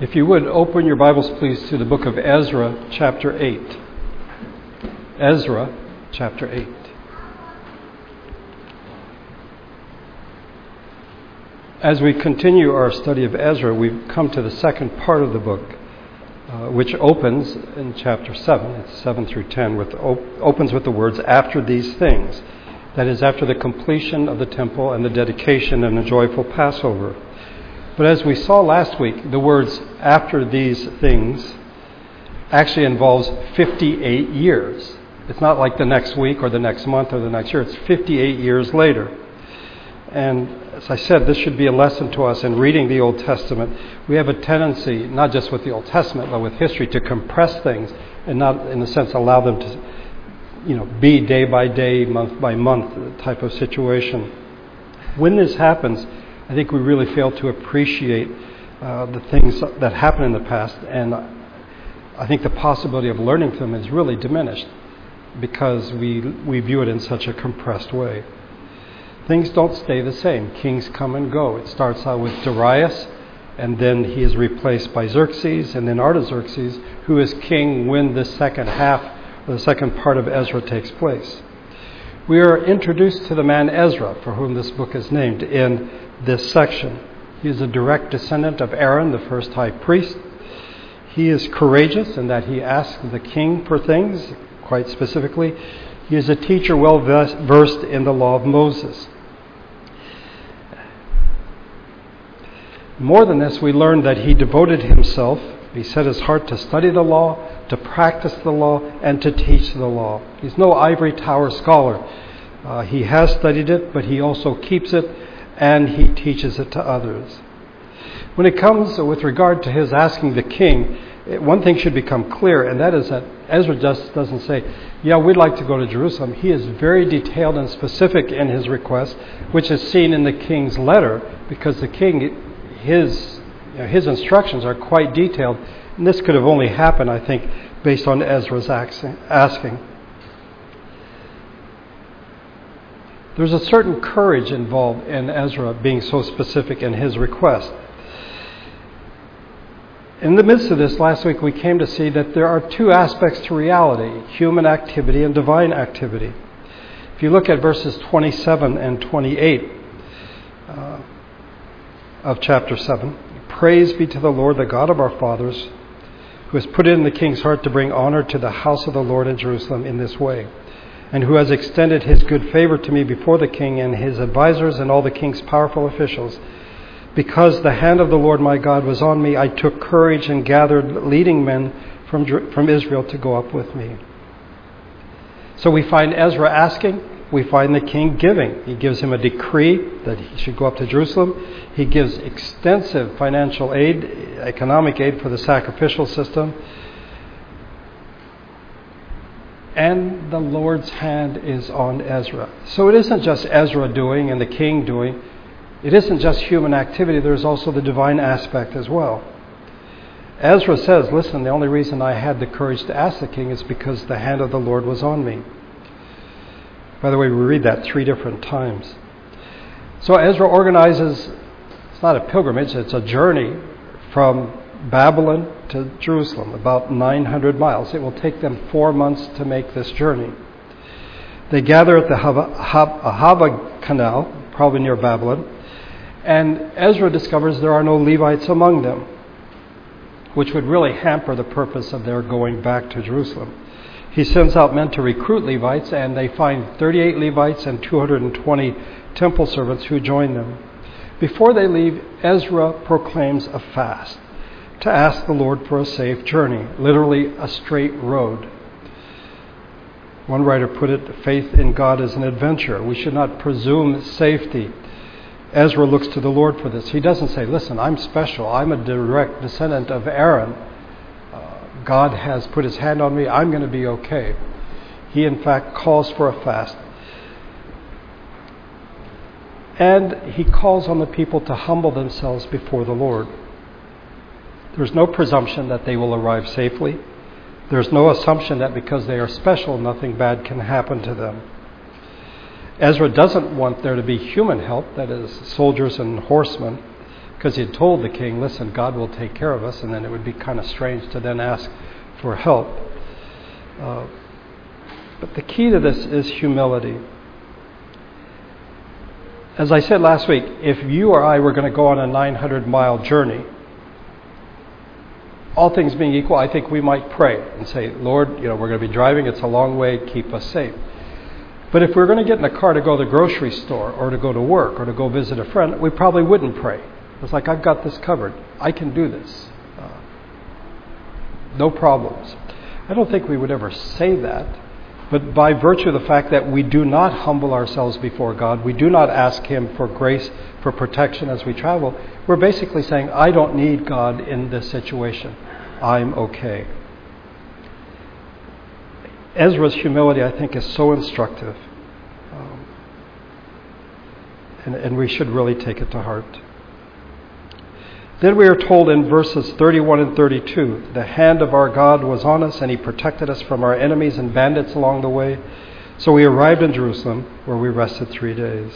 If you would, open your Bibles, please, to the book of Ezra, chapter 8. Ezra, chapter 8. As we continue our study of Ezra, we've come to the second part of the book, uh, which opens in chapter 7. It's 7 through 10, with, op- opens with the words, After these things. That is, after the completion of the temple and the dedication and the joyful Passover. But as we saw last week, the words after these things actually involves 58 years. It's not like the next week or the next month or the next year. It's 58 years later. And as I said, this should be a lesson to us in reading the Old Testament. We have a tendency, not just with the Old Testament, but with history, to compress things and not, in a sense, allow them to, you know, be day by day, month by month type of situation. When this happens, I think we really fail to appreciate uh, the things that happened in the past, and I think the possibility of learning from is really diminished because we, we view it in such a compressed way. Things don't stay the same. Kings come and go. It starts out with Darius, and then he is replaced by Xerxes, and then Artaxerxes, who is king when the second half, the second part of Ezra takes place. We are introduced to the man Ezra, for whom this book is named, in this section. He is a direct descendant of Aaron, the first high priest. He is courageous in that he asks the king for things, quite specifically. He is a teacher well versed in the law of Moses. More than this, we learn that he devoted himself, he set his heart to study the law, to practice the law, and to teach the law. He's no ivory tower scholar. Uh, he has studied it, but he also keeps it and he teaches it to others. When it comes with regard to his asking the king, eh, one thing should become clear, and that is that Ezra just doesn't say, Yeah, we'd like to go to Jerusalem. He is very detailed and specific in his request, which is seen in the king's letter, because the king, his, you know, his instructions are quite detailed. And this could have only happened, I think, based on Ezra's asking. There's a certain courage involved in Ezra being so specific in his request. In the midst of this, last week we came to see that there are two aspects to reality human activity and divine activity. If you look at verses 27 and 28 uh, of chapter 7, praise be to the Lord, the God of our fathers, who has put it in the king's heart to bring honor to the house of the Lord in Jerusalem in this way and who has extended his good favor to me before the king and his advisers and all the king's powerful officials. Because the hand of the Lord my God was on me, I took courage and gathered leading men from, from Israel to go up with me. So we find Ezra asking, we find the king giving. He gives him a decree that he should go up to Jerusalem. He gives extensive financial aid, economic aid for the sacrificial system. And the Lord's hand is on Ezra. So it isn't just Ezra doing and the king doing. It isn't just human activity, there's also the divine aspect as well. Ezra says, Listen, the only reason I had the courage to ask the king is because the hand of the Lord was on me. By the way, we read that three different times. So Ezra organizes, it's not a pilgrimage, it's a journey from Babylon to Jerusalem, about 900 miles. It will take them four months to make this journey. They gather at the Ahava Canal, probably near Babylon, and Ezra discovers there are no Levites among them, which would really hamper the purpose of their going back to Jerusalem. He sends out men to recruit Levites, and they find 38 Levites and 220 temple servants who join them. Before they leave, Ezra proclaims a fast to ask the Lord for a safe journey, literally a straight road. One writer put it faith in God is an adventure. We should not presume safety. Ezra looks to the Lord for this. He doesn't say, Listen, I'm special. I'm a direct descendant of Aaron. Uh, God has put his hand on me. I'm going to be okay. He, in fact, calls for a fast. And he calls on the people to humble themselves before the Lord. There's no presumption that they will arrive safely. There's no assumption that because they are special, nothing bad can happen to them. Ezra doesn't want there to be human help, that is, soldiers and horsemen, because he had told the king, listen, God will take care of us, and then it would be kind of strange to then ask for help. Uh, but the key to this is humility. As I said last week, if you or I were going to go on a 900 mile journey, all things being equal, I think we might pray and say, Lord, you know, we're going to be driving, it's a long way, keep us safe. But if we're going to get in a car to go to the grocery store or to go to work or to go visit a friend, we probably wouldn't pray. It's like, I've got this covered. I can do this. Uh, no problems. I don't think we would ever say that. But by virtue of the fact that we do not humble ourselves before God, we do not ask Him for grace, for protection as we travel, we're basically saying, I don't need God in this situation. I'm okay. Ezra's humility, I think, is so instructive. Um, and, and we should really take it to heart. Then we are told in verses 31 and 32 the hand of our God was on us, and he protected us from our enemies and bandits along the way. So we arrived in Jerusalem, where we rested three days.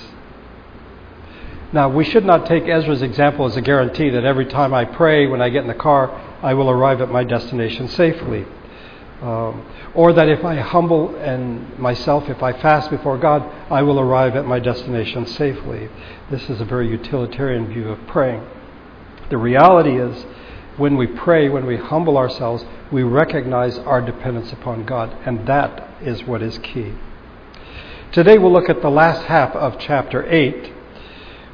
Now, we should not take Ezra's example as a guarantee that every time I pray, when I get in the car, I will arrive at my destination safely. Um, or that if I humble and myself, if I fast before God, I will arrive at my destination safely. This is a very utilitarian view of praying. The reality is, when we pray, when we humble ourselves, we recognize our dependence upon God, and that is what is key. Today we'll look at the last half of chapter 8,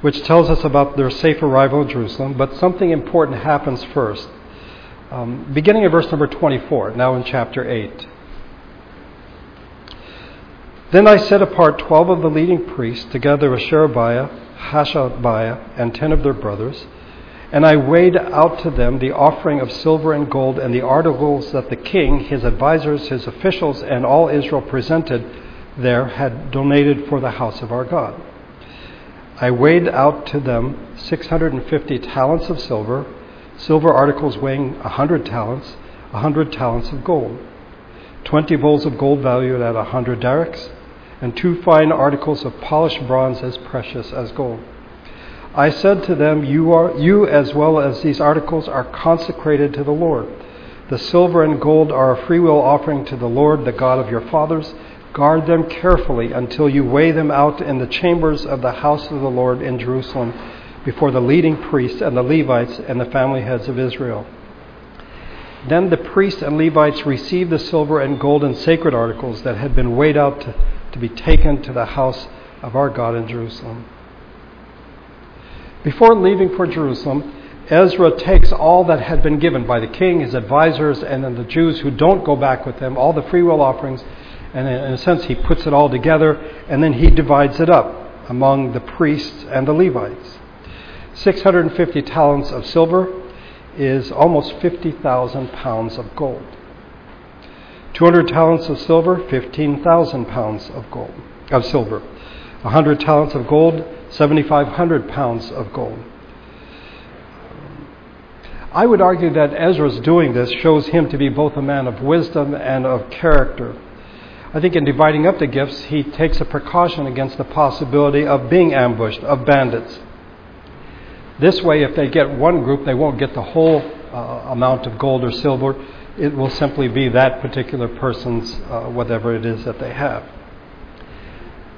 which tells us about their safe arrival in Jerusalem, but something important happens first. Um, beginning of verse number 24, now in chapter 8. Then I set apart twelve of the leading priests, together with Sherebiah, Hashabiah, and ten of their brothers and I weighed out to them the offering of silver and gold and the articles that the king, his advisers, his officials, and all Israel presented there had donated for the house of our God. I weighed out to them 650 talents of silver, silver articles weighing 100 talents, 100 talents of gold, 20 bowls of gold valued at 100 darics, and two fine articles of polished bronze as precious as gold. I said to them, you, are, you as well as these articles are consecrated to the Lord. The silver and gold are a freewill offering to the Lord, the God of your fathers. Guard them carefully until you weigh them out in the chambers of the house of the Lord in Jerusalem before the leading priests and the Levites and the family heads of Israel. Then the priests and Levites received the silver and gold and sacred articles that had been weighed out to, to be taken to the house of our God in Jerusalem. Before leaving for Jerusalem, Ezra takes all that had been given by the king, his advisors, and then the Jews who don't go back with them, all the freewill offerings, and in a sense, he puts it all together, and then he divides it up among the priests and the Levites. 650 talents of silver is almost 50,000 pounds of gold. 200 talents of silver, 15,000 pounds of gold, of silver. 100 talents of gold, 7,500 pounds of gold. I would argue that Ezra's doing this shows him to be both a man of wisdom and of character. I think in dividing up the gifts, he takes a precaution against the possibility of being ambushed, of bandits. This way, if they get one group, they won't get the whole uh, amount of gold or silver. It will simply be that particular person's, uh, whatever it is that they have.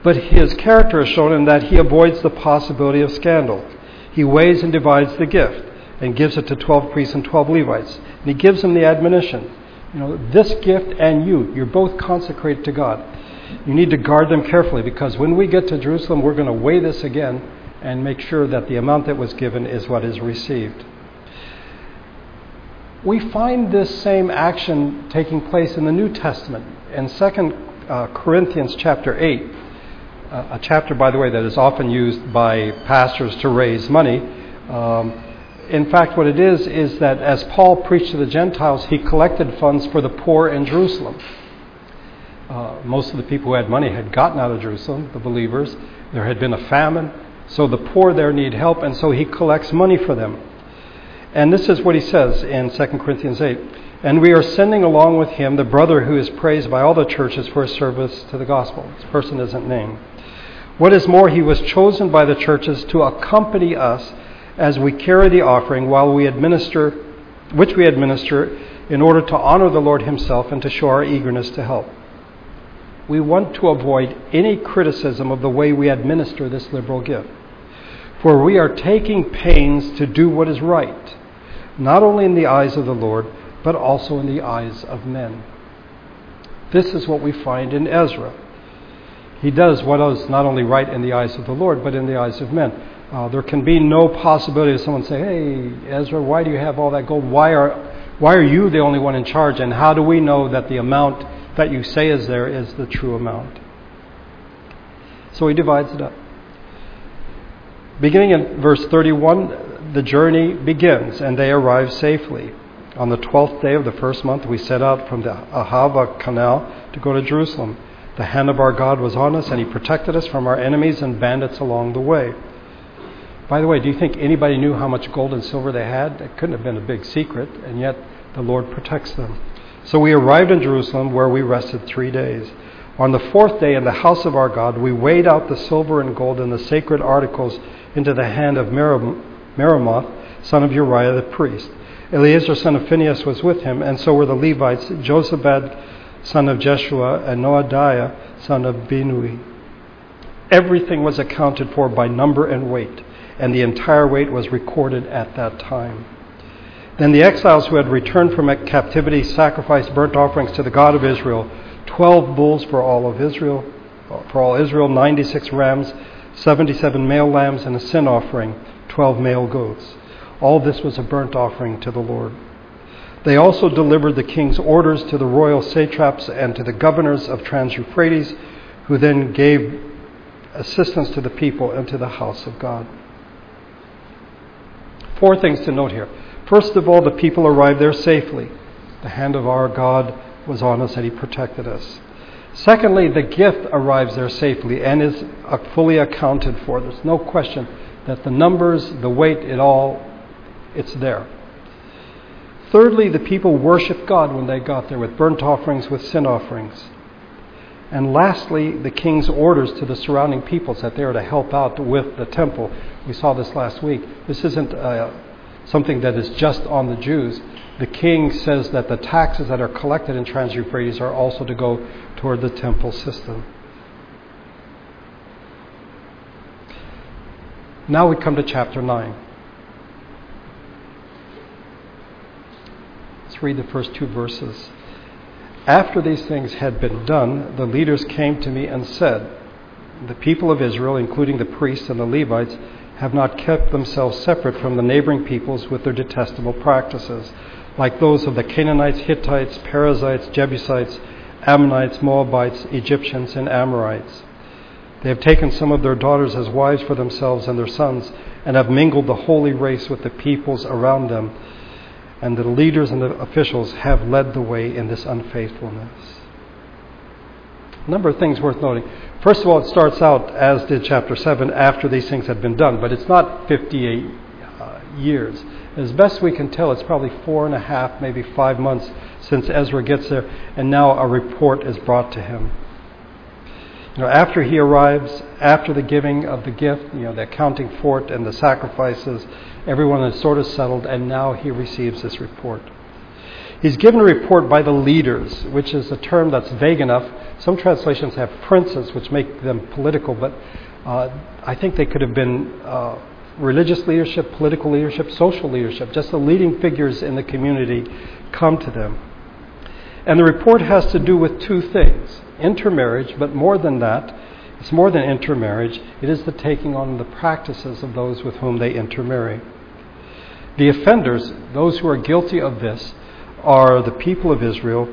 But his character is shown in that he avoids the possibility of scandal. He weighs and divides the gift and gives it to 12 priests and 12 Levites. And he gives them the admonition you know, this gift and you, you're both consecrated to God. You need to guard them carefully because when we get to Jerusalem, we're going to weigh this again and make sure that the amount that was given is what is received. We find this same action taking place in the New Testament. In 2 uh, Corinthians chapter 8, a chapter, by the way, that is often used by pastors to raise money. Um, in fact, what it is, is that as Paul preached to the Gentiles, he collected funds for the poor in Jerusalem. Uh, most of the people who had money had gotten out of Jerusalem, the believers. There had been a famine, so the poor there need help, and so he collects money for them. And this is what he says in 2 Corinthians 8. And we are sending along with him the brother who is praised by all the churches for his service to the gospel. This person isn't named. What is more, he was chosen by the churches to accompany us as we carry the offering while we administer, which we administer in order to honor the Lord Himself and to show our eagerness to help. We want to avoid any criticism of the way we administer this liberal gift. For we are taking pains to do what is right, not only in the eyes of the Lord, but also in the eyes of men. This is what we find in Ezra. He does what is not only right in the eyes of the Lord, but in the eyes of men. Uh, there can be no possibility of someone saying, "Hey, Ezra, why do you have all that gold? Why are why are you the only one in charge? And how do we know that the amount that you say is there is the true amount?" So he divides it up. Beginning in verse 31, the journey begins, and they arrive safely. On the twelfth day of the first month, we set out from the Ahava Canal to go to Jerusalem. The hand of our God was on us, and He protected us from our enemies and bandits along the way. By the way, do you think anybody knew how much gold and silver they had? It couldn't have been a big secret, and yet the Lord protects them. So we arrived in Jerusalem, where we rested three days. On the fourth day, in the house of our God, we weighed out the silver and gold and the sacred articles into the hand of Meremoth, son of Uriah the priest. Eleazar, son of Phinehas, was with him, and so were the Levites, Jozabad, son of Jeshua, and Noadiah, son of Binnui. Everything was accounted for by number and weight, and the entire weight was recorded at that time. Then the exiles who had returned from captivity sacrificed burnt offerings to the God of Israel, twelve bulls for all of Israel, for all Israel, ninety-six rams, seventy-seven male lambs, and a sin offering, twelve male goats. All this was a burnt offering to the Lord. They also delivered the king's orders to the royal satraps and to the governors of Trans Euphrates, who then gave assistance to the people and to the house of God. Four things to note here. First of all, the people arrived there safely. The hand of our God was on us and He protected us. Secondly, the gift arrives there safely and is uh, fully accounted for. There's no question that the numbers, the weight, it all, it's there. Thirdly, the people worshiped God when they got there with burnt offerings, with sin offerings. And lastly, the king's orders to the surrounding peoples that they are to help out with the temple. We saw this last week. This isn't uh, something that is just on the Jews. The king says that the taxes that are collected in Trans Euphrates are also to go toward the temple system. Now we come to chapter 9. Read the first two verses. After these things had been done, the leaders came to me and said, The people of Israel, including the priests and the Levites, have not kept themselves separate from the neighboring peoples with their detestable practices, like those of the Canaanites, Hittites, Perizzites, Jebusites, Ammonites, Moabites, Egyptians, and Amorites. They have taken some of their daughters as wives for themselves and their sons, and have mingled the holy race with the peoples around them and the leaders and the officials have led the way in this unfaithfulness. A number of things worth noting. First of all, it starts out, as did chapter 7, after these things had been done, but it's not 58 uh, years. As best we can tell, it's probably four and a half, maybe five months since Ezra gets there, and now a report is brought to him. Know, after he arrives, after the giving of the gift, you know, the accounting for it and the sacrifices, everyone is sort of settled, and now he receives this report. He's given a report by the leaders, which is a term that's vague enough. Some translations have princes, which make them political, but uh, I think they could have been uh, religious leadership, political leadership, social leadership. Just the leading figures in the community come to them. And the report has to do with two things intermarriage, but more than that, it's more than intermarriage, it is the taking on the practices of those with whom they intermarry. The offenders, those who are guilty of this, are the people of Israel,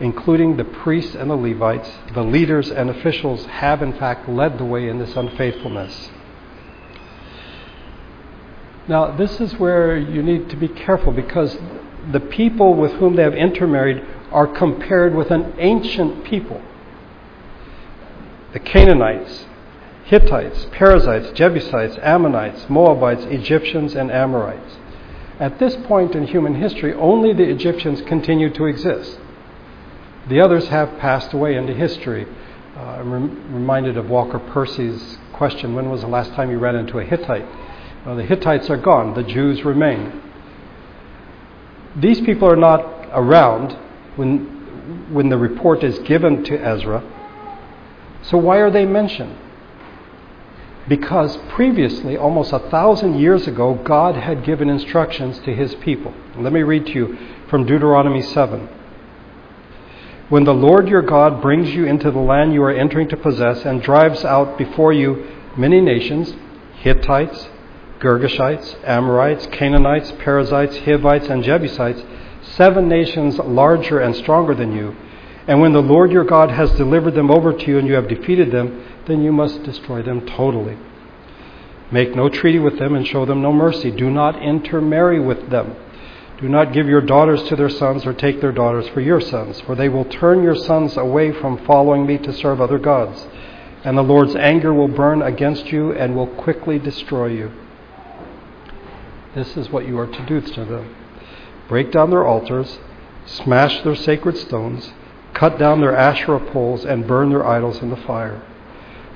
including the priests and the Levites. The leaders and officials have, in fact, led the way in this unfaithfulness. Now, this is where you need to be careful because the people with whom they have intermarried are compared with an ancient people the Canaanites, Hittites, Perizzites, Jebusites, Ammonites, Moabites, Egyptians, and Amorites. At this point in human history, only the Egyptians continue to exist. The others have passed away into history. Uh, I'm rem- reminded of Walker Percy's question when was the last time you ran into a Hittite? Well, the Hittites are gone, the Jews remain. These people are not around when, when the report is given to Ezra. So, why are they mentioned? Because previously, almost a thousand years ago, God had given instructions to his people. Let me read to you from Deuteronomy 7. When the Lord your God brings you into the land you are entering to possess and drives out before you many nations Hittites, Girgashites, Amorites, Canaanites, Perizzites, Hivites, and Jebusites seven nations larger and stronger than you. And when the Lord your God has delivered them over to you and you have defeated them, then you must destroy them totally. Make no treaty with them and show them no mercy. Do not intermarry with them. Do not give your daughters to their sons or take their daughters for your sons, for they will turn your sons away from following me to serve other gods. And the Lord's anger will burn against you and will quickly destroy you. This is what you are to do to them break down their altars, smash their sacred stones, cut down their Asherah poles, and burn their idols in the fire.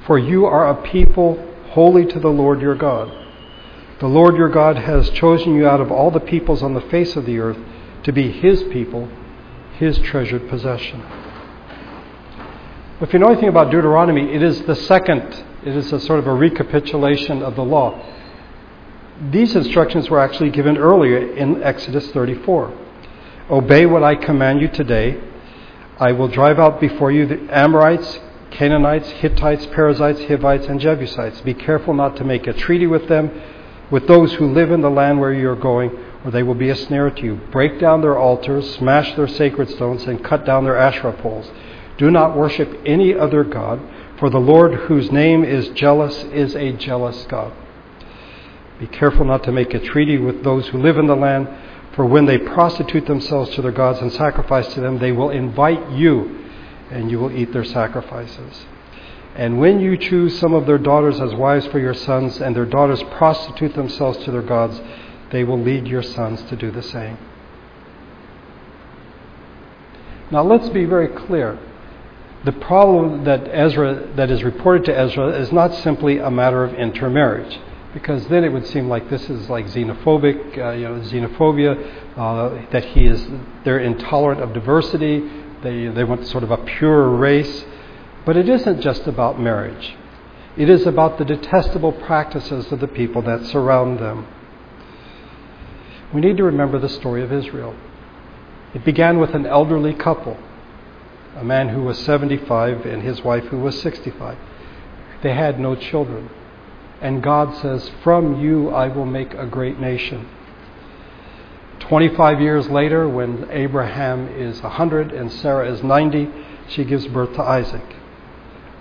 For you are a people holy to the Lord your God. The Lord your God has chosen you out of all the peoples on the face of the earth to be his people, his treasured possession. If you know anything about Deuteronomy, it is the second, it is a sort of a recapitulation of the law. These instructions were actually given earlier in Exodus 34. Obey what I command you today. I will drive out before you the Amorites, Canaanites, Hittites, Perizzites, Hivites, and Jebusites. Be careful not to make a treaty with them, with those who live in the land where you are going, or they will be a snare to you. Break down their altars, smash their sacred stones, and cut down their Asherah poles. Do not worship any other God, for the Lord, whose name is jealous, is a jealous God. Be careful not to make a treaty with those who live in the land, for when they prostitute themselves to their gods and sacrifice to them, they will invite you, and you will eat their sacrifices. And when you choose some of their daughters as wives for your sons, and their daughters prostitute themselves to their gods, they will lead your sons to do the same. Now let's be very clear. The problem that Ezra that is reported to Ezra is not simply a matter of intermarriage because then it would seem like this is like xenophobic, uh, you know, xenophobia, uh, that he is, they're intolerant of diversity, they, they want sort of a pure race. But it isn't just about marriage. It is about the detestable practices of the people that surround them. We need to remember the story of Israel. It began with an elderly couple, a man who was 75 and his wife who was 65. They had no children. And God says, From you I will make a great nation. 25 years later, when Abraham is 100 and Sarah is 90, she gives birth to Isaac.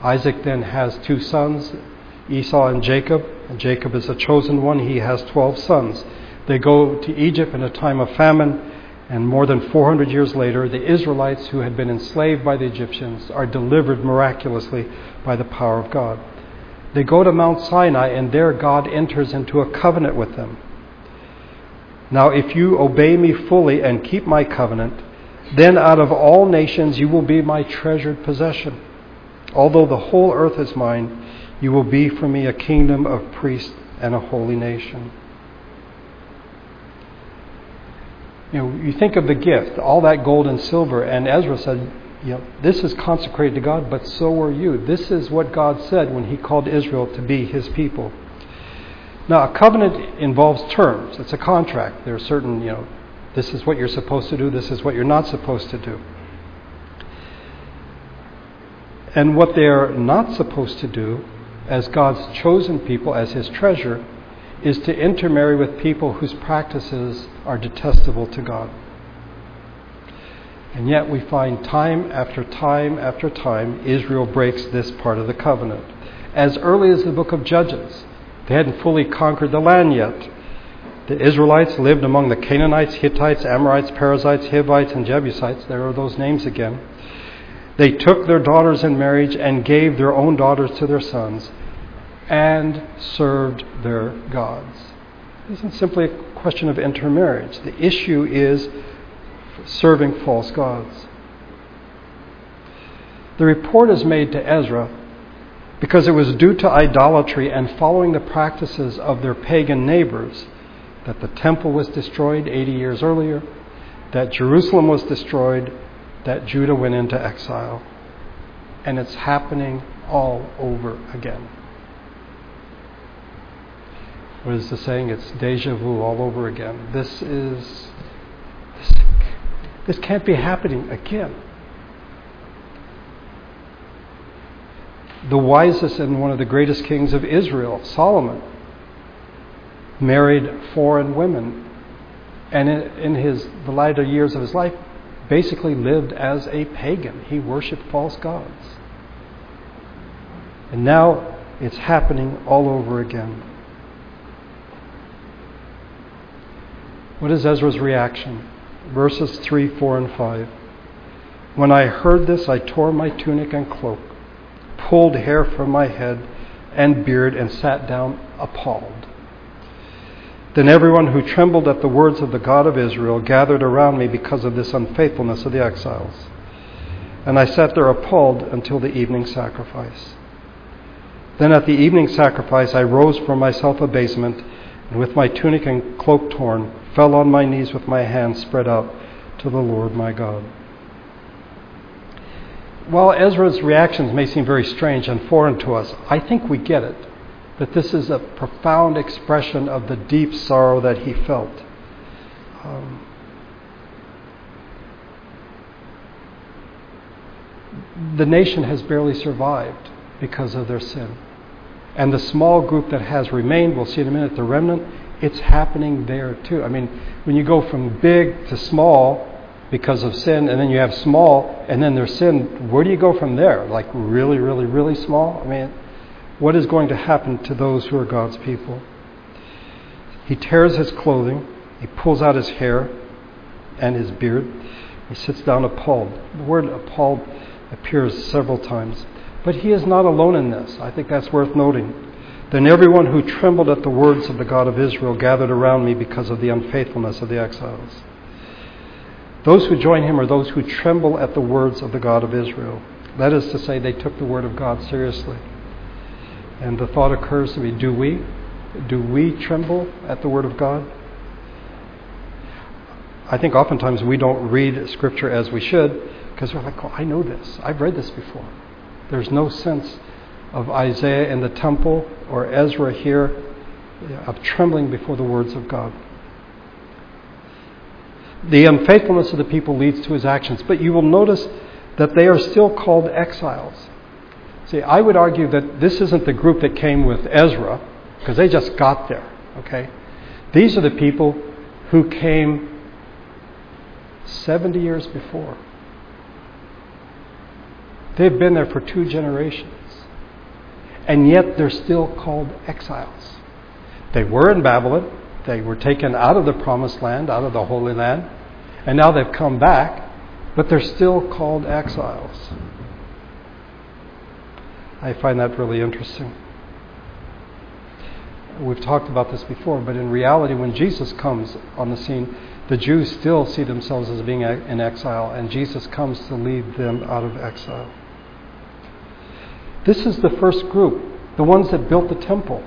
Isaac then has two sons, Esau and Jacob. And Jacob is a chosen one. He has 12 sons. They go to Egypt in a time of famine, and more than 400 years later, the Israelites who had been enslaved by the Egyptians are delivered miraculously by the power of God. They go to Mount Sinai, and there God enters into a covenant with them. Now, if you obey me fully and keep my covenant, then out of all nations you will be my treasured possession. Although the whole earth is mine, you will be for me a kingdom of priests and a holy nation. You know, you think of the gift, all that gold and silver, and Ezra said, you know, this is consecrated to God, but so are you. This is what God said when He called Israel to be His people. Now, a covenant involves terms. It's a contract. There are certain, you know, this is what you're supposed to do, this is what you're not supposed to do. And what they are not supposed to do, as God's chosen people, as His treasure, is to intermarry with people whose practices are detestable to God. And yet we find time after time after time Israel breaks this part of the covenant. As early as the book of Judges, they hadn't fully conquered the land yet. The Israelites lived among the Canaanites, Hittites, Amorites, Perizzites, Hivites, and Jebusites. There are those names again. They took their daughters in marriage and gave their own daughters to their sons and served their gods. It isn't simply a question of intermarriage. The issue is serving false gods. The report is made to Ezra because it was due to idolatry and following the practices of their pagan neighbors that the temple was destroyed 80 years earlier, that Jerusalem was destroyed, that Judah went into exile. And it's happening all over again. What is the saying? It's deja vu all over again. This is. This, can't be happening again. the wisest and one of the greatest kings of Israel, Solomon, married foreign women, and in, his the latter years of his life, basically lived as a pagan. He worshipped false gods, and now it's happening all over again. What is Ezra's reaction? Verses 3, 4, and 5. When I heard this, I tore my tunic and cloak pulled hair from my head and beard and sat down appalled. Then everyone who trembled at the words of the God of Israel gathered around me because of this unfaithfulness of the exiles. And I sat there appalled until the evening sacrifice. Then at the evening sacrifice I rose from my self abasement, and with my tunic and cloak torn, fell on my knees with my hands spread out to the Lord my God while Ezra's reactions may seem very strange and foreign to us, I think we get it. That this is a profound expression of the deep sorrow that he felt. Um, the nation has barely survived because of their sin. And the small group that has remained, we'll see in a minute, the remnant, it's happening there too. I mean, when you go from big to small, because of sin, and then you have small, and then there's sin. Where do you go from there? Like really, really, really small? I mean, what is going to happen to those who are God's people? He tears his clothing, he pulls out his hair and his beard, he sits down appalled. The word appalled appears several times. But he is not alone in this. I think that's worth noting. Then everyone who trembled at the words of the God of Israel gathered around me because of the unfaithfulness of the exiles. Those who join him are those who tremble at the words of the God of Israel. That is to say, they took the word of God seriously. And the thought occurs to me do we? Do we tremble at the word of God? I think oftentimes we don't read Scripture as we should because we're like, oh, I know this. I've read this before. There's no sense of Isaiah in the temple or Ezra here uh, of trembling before the words of God. The unfaithfulness of the people leads to his actions. But you will notice that they are still called exiles. See, I would argue that this isn't the group that came with Ezra, because they just got there, okay? These are the people who came 70 years before. They've been there for two generations. And yet they're still called exiles. They were in Babylon, they were taken out of the promised land, out of the Holy Land, and now they've come back, but they're still called exiles. I find that really interesting. We've talked about this before, but in reality, when Jesus comes on the scene, the Jews still see themselves as being in exile, and Jesus comes to lead them out of exile. This is the first group, the ones that built the temple.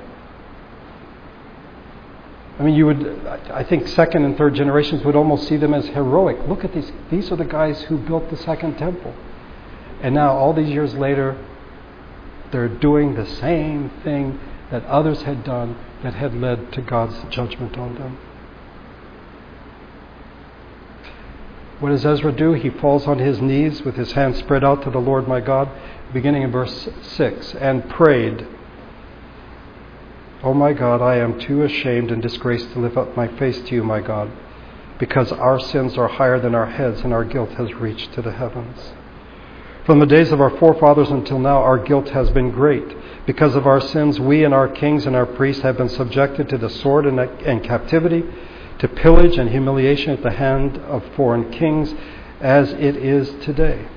I mean, you would, I think second and third generations would almost see them as heroic. Look at these, these are the guys who built the second temple. And now, all these years later, they're doing the same thing that others had done that had led to God's judgment on them. What does Ezra do? He falls on his knees with his hands spread out to the Lord my God, beginning in verse 6, and prayed. Oh my God, I am too ashamed and disgraced to lift up my face to you, my God, because our sins are higher than our heads and our guilt has reached to the heavens. From the days of our forefathers until now, our guilt has been great. Because of our sins, we and our kings and our priests have been subjected to the sword and, and captivity, to pillage and humiliation at the hand of foreign kings, as it is today.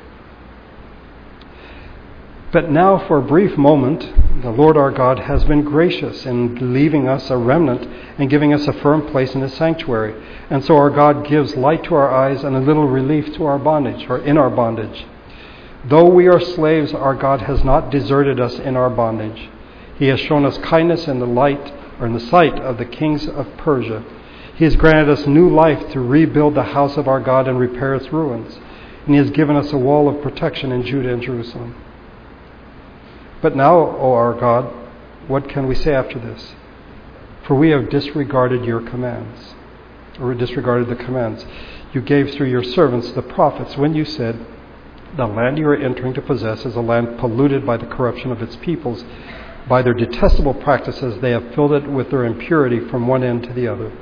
But now, for a brief moment, the Lord our God has been gracious in leaving us a remnant and giving us a firm place in His sanctuary. And so our God gives light to our eyes and a little relief to our bondage, or in our bondage. Though we are slaves, our God has not deserted us in our bondage. He has shown us kindness in the light or in the sight of the kings of Persia. He has granted us new life to rebuild the house of our God and repair its ruins. And he has given us a wall of protection in Judah and Jerusalem. But now, O our God, what can we say after this? For we have disregarded your commands, or disregarded the commands you gave through your servants, the prophets, when you said, The land you are entering to possess is a land polluted by the corruption of its peoples. By their detestable practices, they have filled it with their impurity from one end to the other.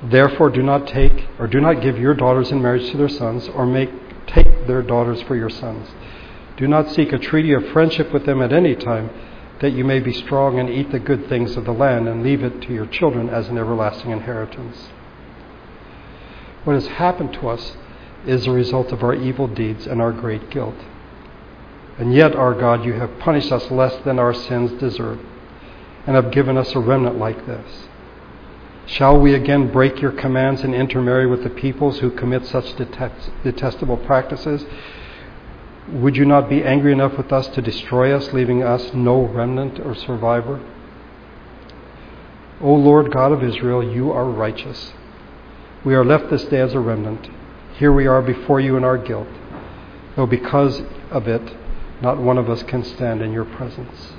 Therefore, do not take or do not give your daughters in marriage to their sons, or make take their daughters for your sons. Do not seek a treaty of friendship with them at any time, that you may be strong and eat the good things of the land, and leave it to your children as an everlasting inheritance. What has happened to us is a result of our evil deeds and our great guilt. And yet, our God, you have punished us less than our sins deserve, and have given us a remnant like this. Shall we again break your commands and intermarry with the peoples who commit such detest- detestable practices? Would you not be angry enough with us to destroy us, leaving us no remnant or survivor? O Lord God of Israel, you are righteous. We are left this day as a remnant. Here we are before you in our guilt, though because of it, not one of us can stand in your presence.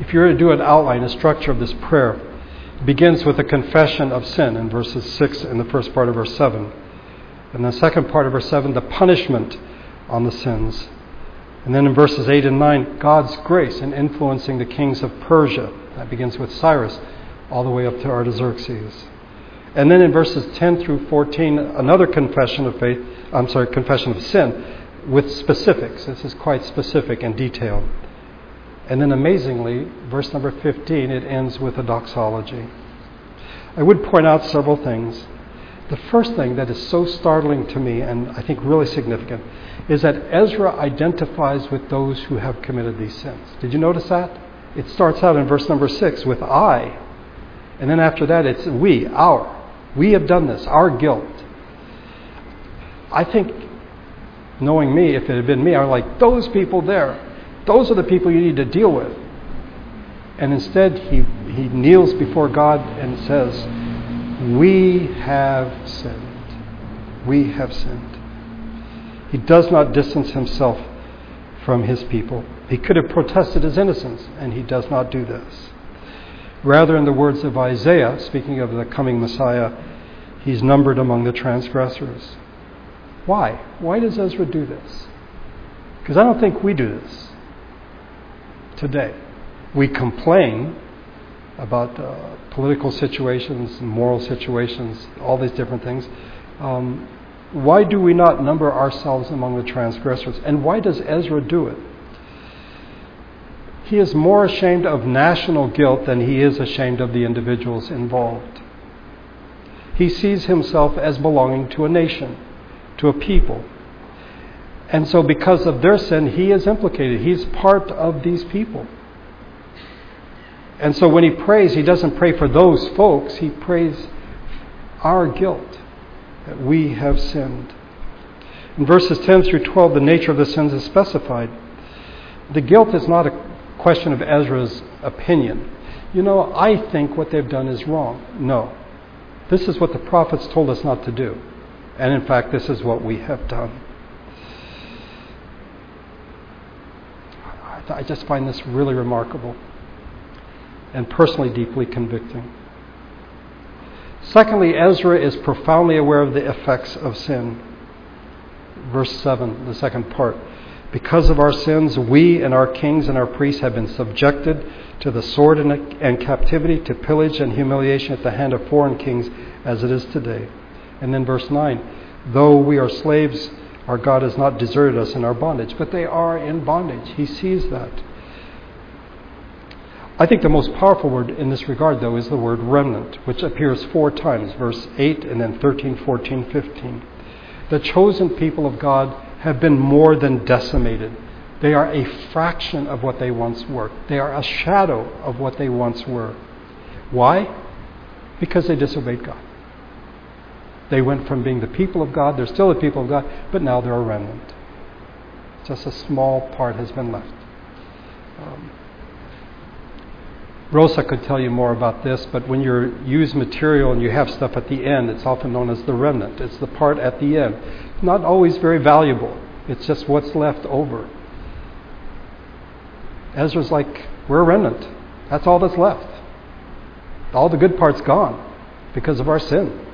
If you were to do an outline, a structure of this prayer, it begins with a confession of sin in verses 6 and the first part of verse 7. And the second part of verse 7, the punishment on the sins. And then in verses 8 and 9, God's grace in influencing the kings of Persia. That begins with Cyrus all the way up to Artaxerxes. And then in verses 10 through 14, another confession of faith, I'm sorry, confession of sin with specifics. This is quite specific and detailed. And then amazingly, verse number 15, it ends with a doxology. I would point out several things. The first thing that is so startling to me, and I think really significant, is that Ezra identifies with those who have committed these sins. Did you notice that? It starts out in verse number 6 with I, and then after that, it's we, our. We have done this, our guilt. I think, knowing me, if it had been me, I would like, those people there, those are the people you need to deal with. And instead, he, he kneels before God and says, We have sinned. We have sinned. He does not distance himself from his people. He could have protested his innocence, and he does not do this. Rather, in the words of Isaiah, speaking of the coming Messiah, he's numbered among the transgressors. Why? Why does Ezra do this? Because I don't think we do this today. We complain about uh, political situations, moral situations, all these different things. Um, why do we not number ourselves among the transgressors? And why does Ezra do it? He is more ashamed of national guilt than he is ashamed of the individuals involved. He sees himself as belonging to a nation, to a people. And so, because of their sin, he is implicated. He's part of these people. And so, when he prays, he doesn't pray for those folks, he prays our guilt that we have sinned. In verses 10 through 12, the nature of the sins is specified. The guilt is not a question of Ezra's opinion. You know, I think what they've done is wrong. No. This is what the prophets told us not to do. And in fact, this is what we have done. I just find this really remarkable and personally deeply convicting. Secondly, Ezra is profoundly aware of the effects of sin. Verse 7, the second part. Because of our sins, we and our kings and our priests have been subjected to the sword and, captivity, to pillage and humiliation at the hand of foreign kings, as it is today. And then verse 9 Though we are slaves, our God has not deserted us in our bondage, but they are in bondage. He sees that. I think the most powerful word in this regard, though, is the word remnant, which appears four times verse 8 and then 13, 14, 15. The chosen people of God have been more than decimated. They are a fraction of what they once were. They are a shadow of what they once were. Why? Because they disobeyed God. They went from being the people of God, they're still the people of God, but now they're a remnant. Just a small part has been left. Um, Rosa could tell you more about this, but when you use material and you have stuff at the end, it's often known as the remnant. It's the part at the end. Not always very valuable, it's just what's left over. Ezra's like, we're a remnant. That's all that's left. All the good part's gone because of our sin.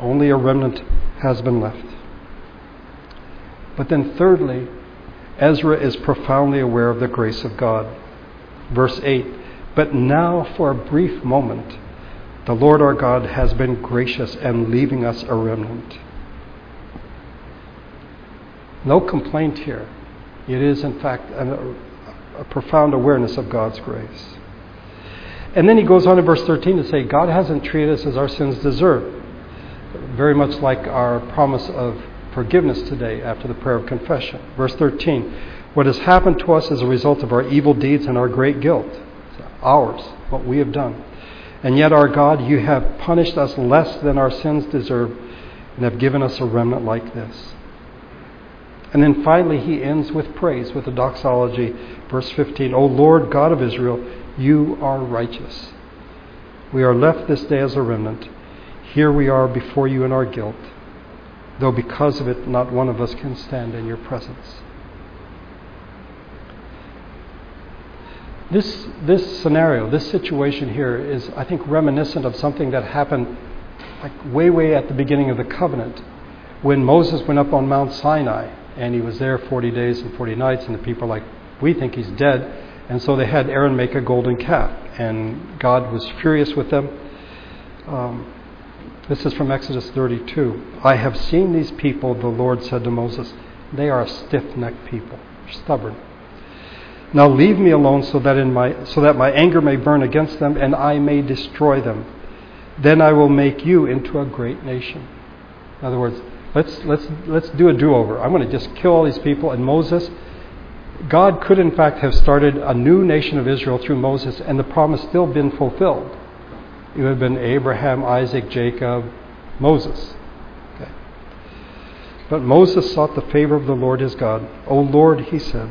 Only a remnant has been left. But then, thirdly, Ezra is profoundly aware of the grace of God. Verse 8 but now, for a brief moment, the Lord our God has been gracious and leaving us a remnant. No complaint here. It is, in fact, a, a profound awareness of God's grace. And then he goes on in verse 13 to say, God hasn't treated us as our sins deserve. Very much like our promise of forgiveness today after the prayer of confession. Verse 13 What has happened to us as a result of our evil deeds and our great guilt ours, what we have done. And yet, our God, you have punished us less than our sins deserve and have given us a remnant like this. And then finally, he ends with praise, with a doxology. Verse 15 O Lord God of Israel, you are righteous. We are left this day as a remnant. Here we are before you in our guilt, though because of it, not one of us can stand in your presence. This, this scenario, this situation here is, I think, reminiscent of something that happened like way, way at the beginning of the covenant when Moses went up on Mount Sinai and he was there 40 days and 40 nights, and the people like, we think he's dead. And so they had Aaron make a golden calf, and God was furious with them. Um, this is from Exodus 32. I have seen these people, the Lord said to Moses. They are a stiff necked people, stubborn. Now leave me alone so that, in my, so that my anger may burn against them and I may destroy them. Then I will make you into a great nation. In other words, let's, let's, let's do a do over. I'm going to just kill all these people. And Moses, God could in fact have started a new nation of Israel through Moses, and the promise still been fulfilled. It would have been Abraham, Isaac, Jacob, Moses. But Moses sought the favor of the Lord his God. O Lord, he said,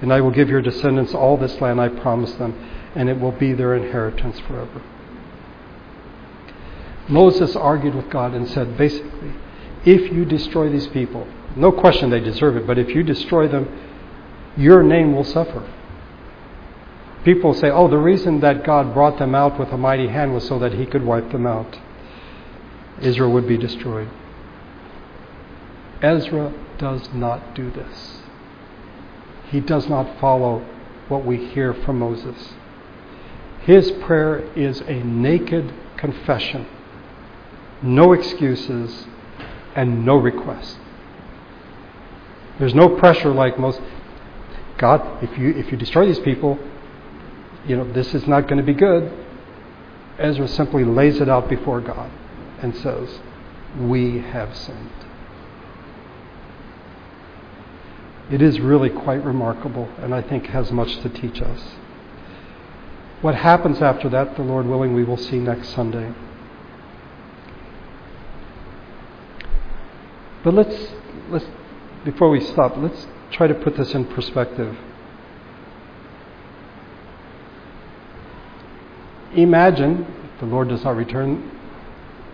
and I will give your descendants all this land I promised them, and it will be their inheritance forever. Moses argued with God and said, basically, if you destroy these people, no question they deserve it, but if you destroy them, your name will suffer. People say, oh, the reason that God brought them out with a mighty hand was so that he could wipe them out. Israel would be destroyed. Ezra does not do this he does not follow what we hear from Moses. His prayer is a naked confession, no excuses, and no request. There's no pressure like Moses. God, if you if you destroy these people, you know this is not going to be good. Ezra simply lays it out before God and says, "We have sinned." It is really quite remarkable, and I think has much to teach us. What happens after that, the Lord willing, we will see next Sunday. But let's, let's before we stop, let's try to put this in perspective. Imagine, if the Lord does not return,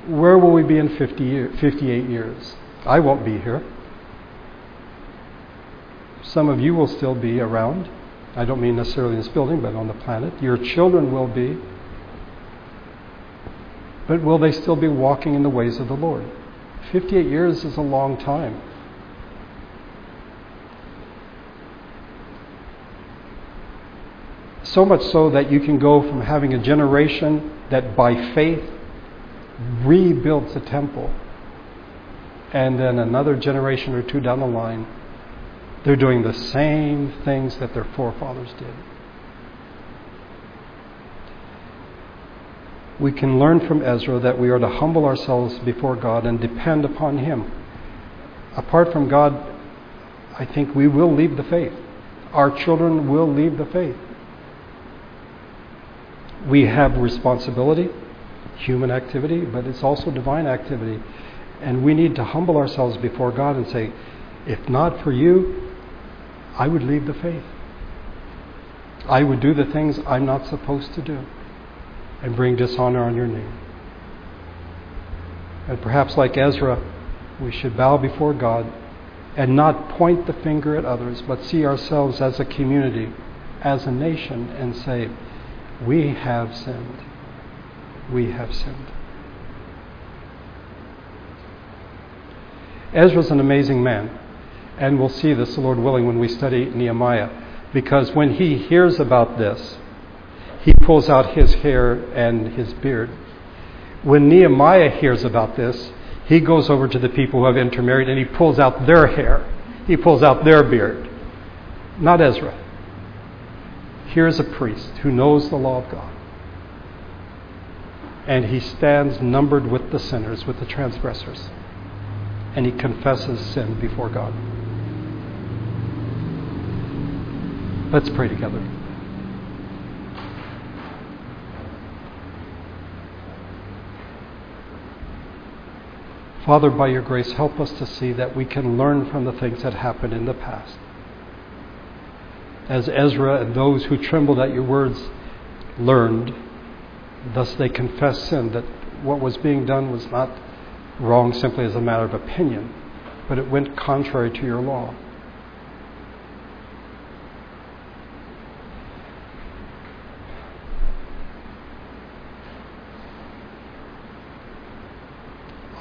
where will we be in 50 year, 58 years? I won't be here. Some of you will still be around. I don't mean necessarily in this building, but on the planet. Your children will be. But will they still be walking in the ways of the Lord? 58 years is a long time. So much so that you can go from having a generation that by faith rebuilds the temple And then another generation or two down the line, they're doing the same things that their forefathers did. We can learn from Ezra that we are to humble ourselves before God and depend upon Him. Apart from God, I think we will leave the faith. Our children will leave the faith. We have responsibility, human activity, but it's also divine activity. And we need to humble ourselves before God and say, if not for you, I would leave the faith. I would do the things I'm not supposed to do and bring dishonor on your name. And perhaps, like Ezra, we should bow before God and not point the finger at others, but see ourselves as a community, as a nation, and say, We have sinned. We have sinned. Ezra's an amazing man, and we'll see this, the Lord willing, when we study Nehemiah, because when he hears about this, he pulls out his hair and his beard. When Nehemiah hears about this, he goes over to the people who have intermarried and he pulls out their hair. He pulls out their beard. Not Ezra. Here's a priest who knows the law of God. And he stands numbered with the sinners, with the transgressors. And he confesses sin before God. Let's pray together. Father, by your grace, help us to see that we can learn from the things that happened in the past. As Ezra and those who trembled at your words learned, thus they confessed sin, that what was being done was not wrong simply as a matter of opinion, but it went contrary to your law.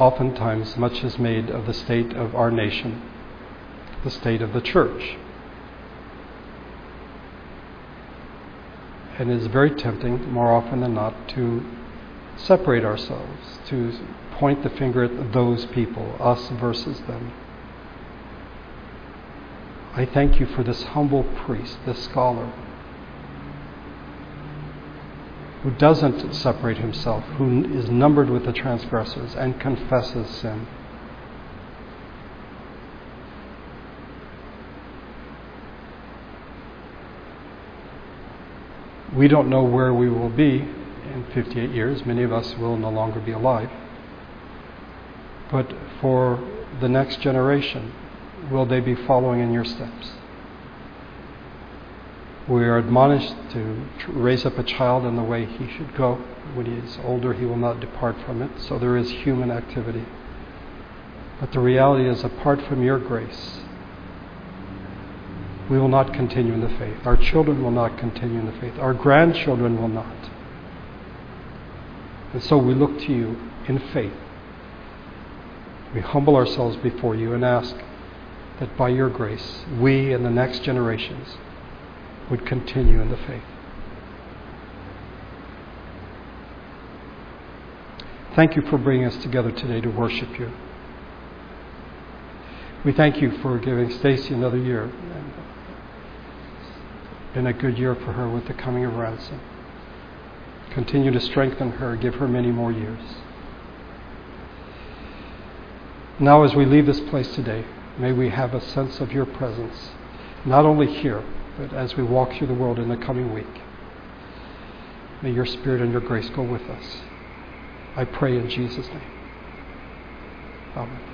Oftentimes much is made of the state of our nation, the state of the church. And it is very tempting, more often than not, to separate ourselves, to point the finger at those people, us versus them. I thank you for this humble priest, this scholar, who doesn't separate himself, who is numbered with the transgressors and confesses sin. We don't know where we will be in 58 years. Many of us will no longer be alive. But for the next generation, will they be following in your steps? We are admonished to raise up a child in the way he should go. When he is older, he will not depart from it. So there is human activity. But the reality is, apart from your grace, we will not continue in the faith. Our children will not continue in the faith. Our grandchildren will not. And so we look to you in faith. We humble ourselves before you and ask that by your grace, we and the next generations would continue in the faith. Thank you for bringing us together today to worship you. We thank you for giving Stacy another year. It's been a good year for her with the coming of ransom. Continue to strengthen her, give her many more years. Now, as we leave this place today, may we have a sense of your presence, not only here, but as we walk through the world in the coming week, may your Spirit and your grace go with us. I pray in Jesus' name. Amen.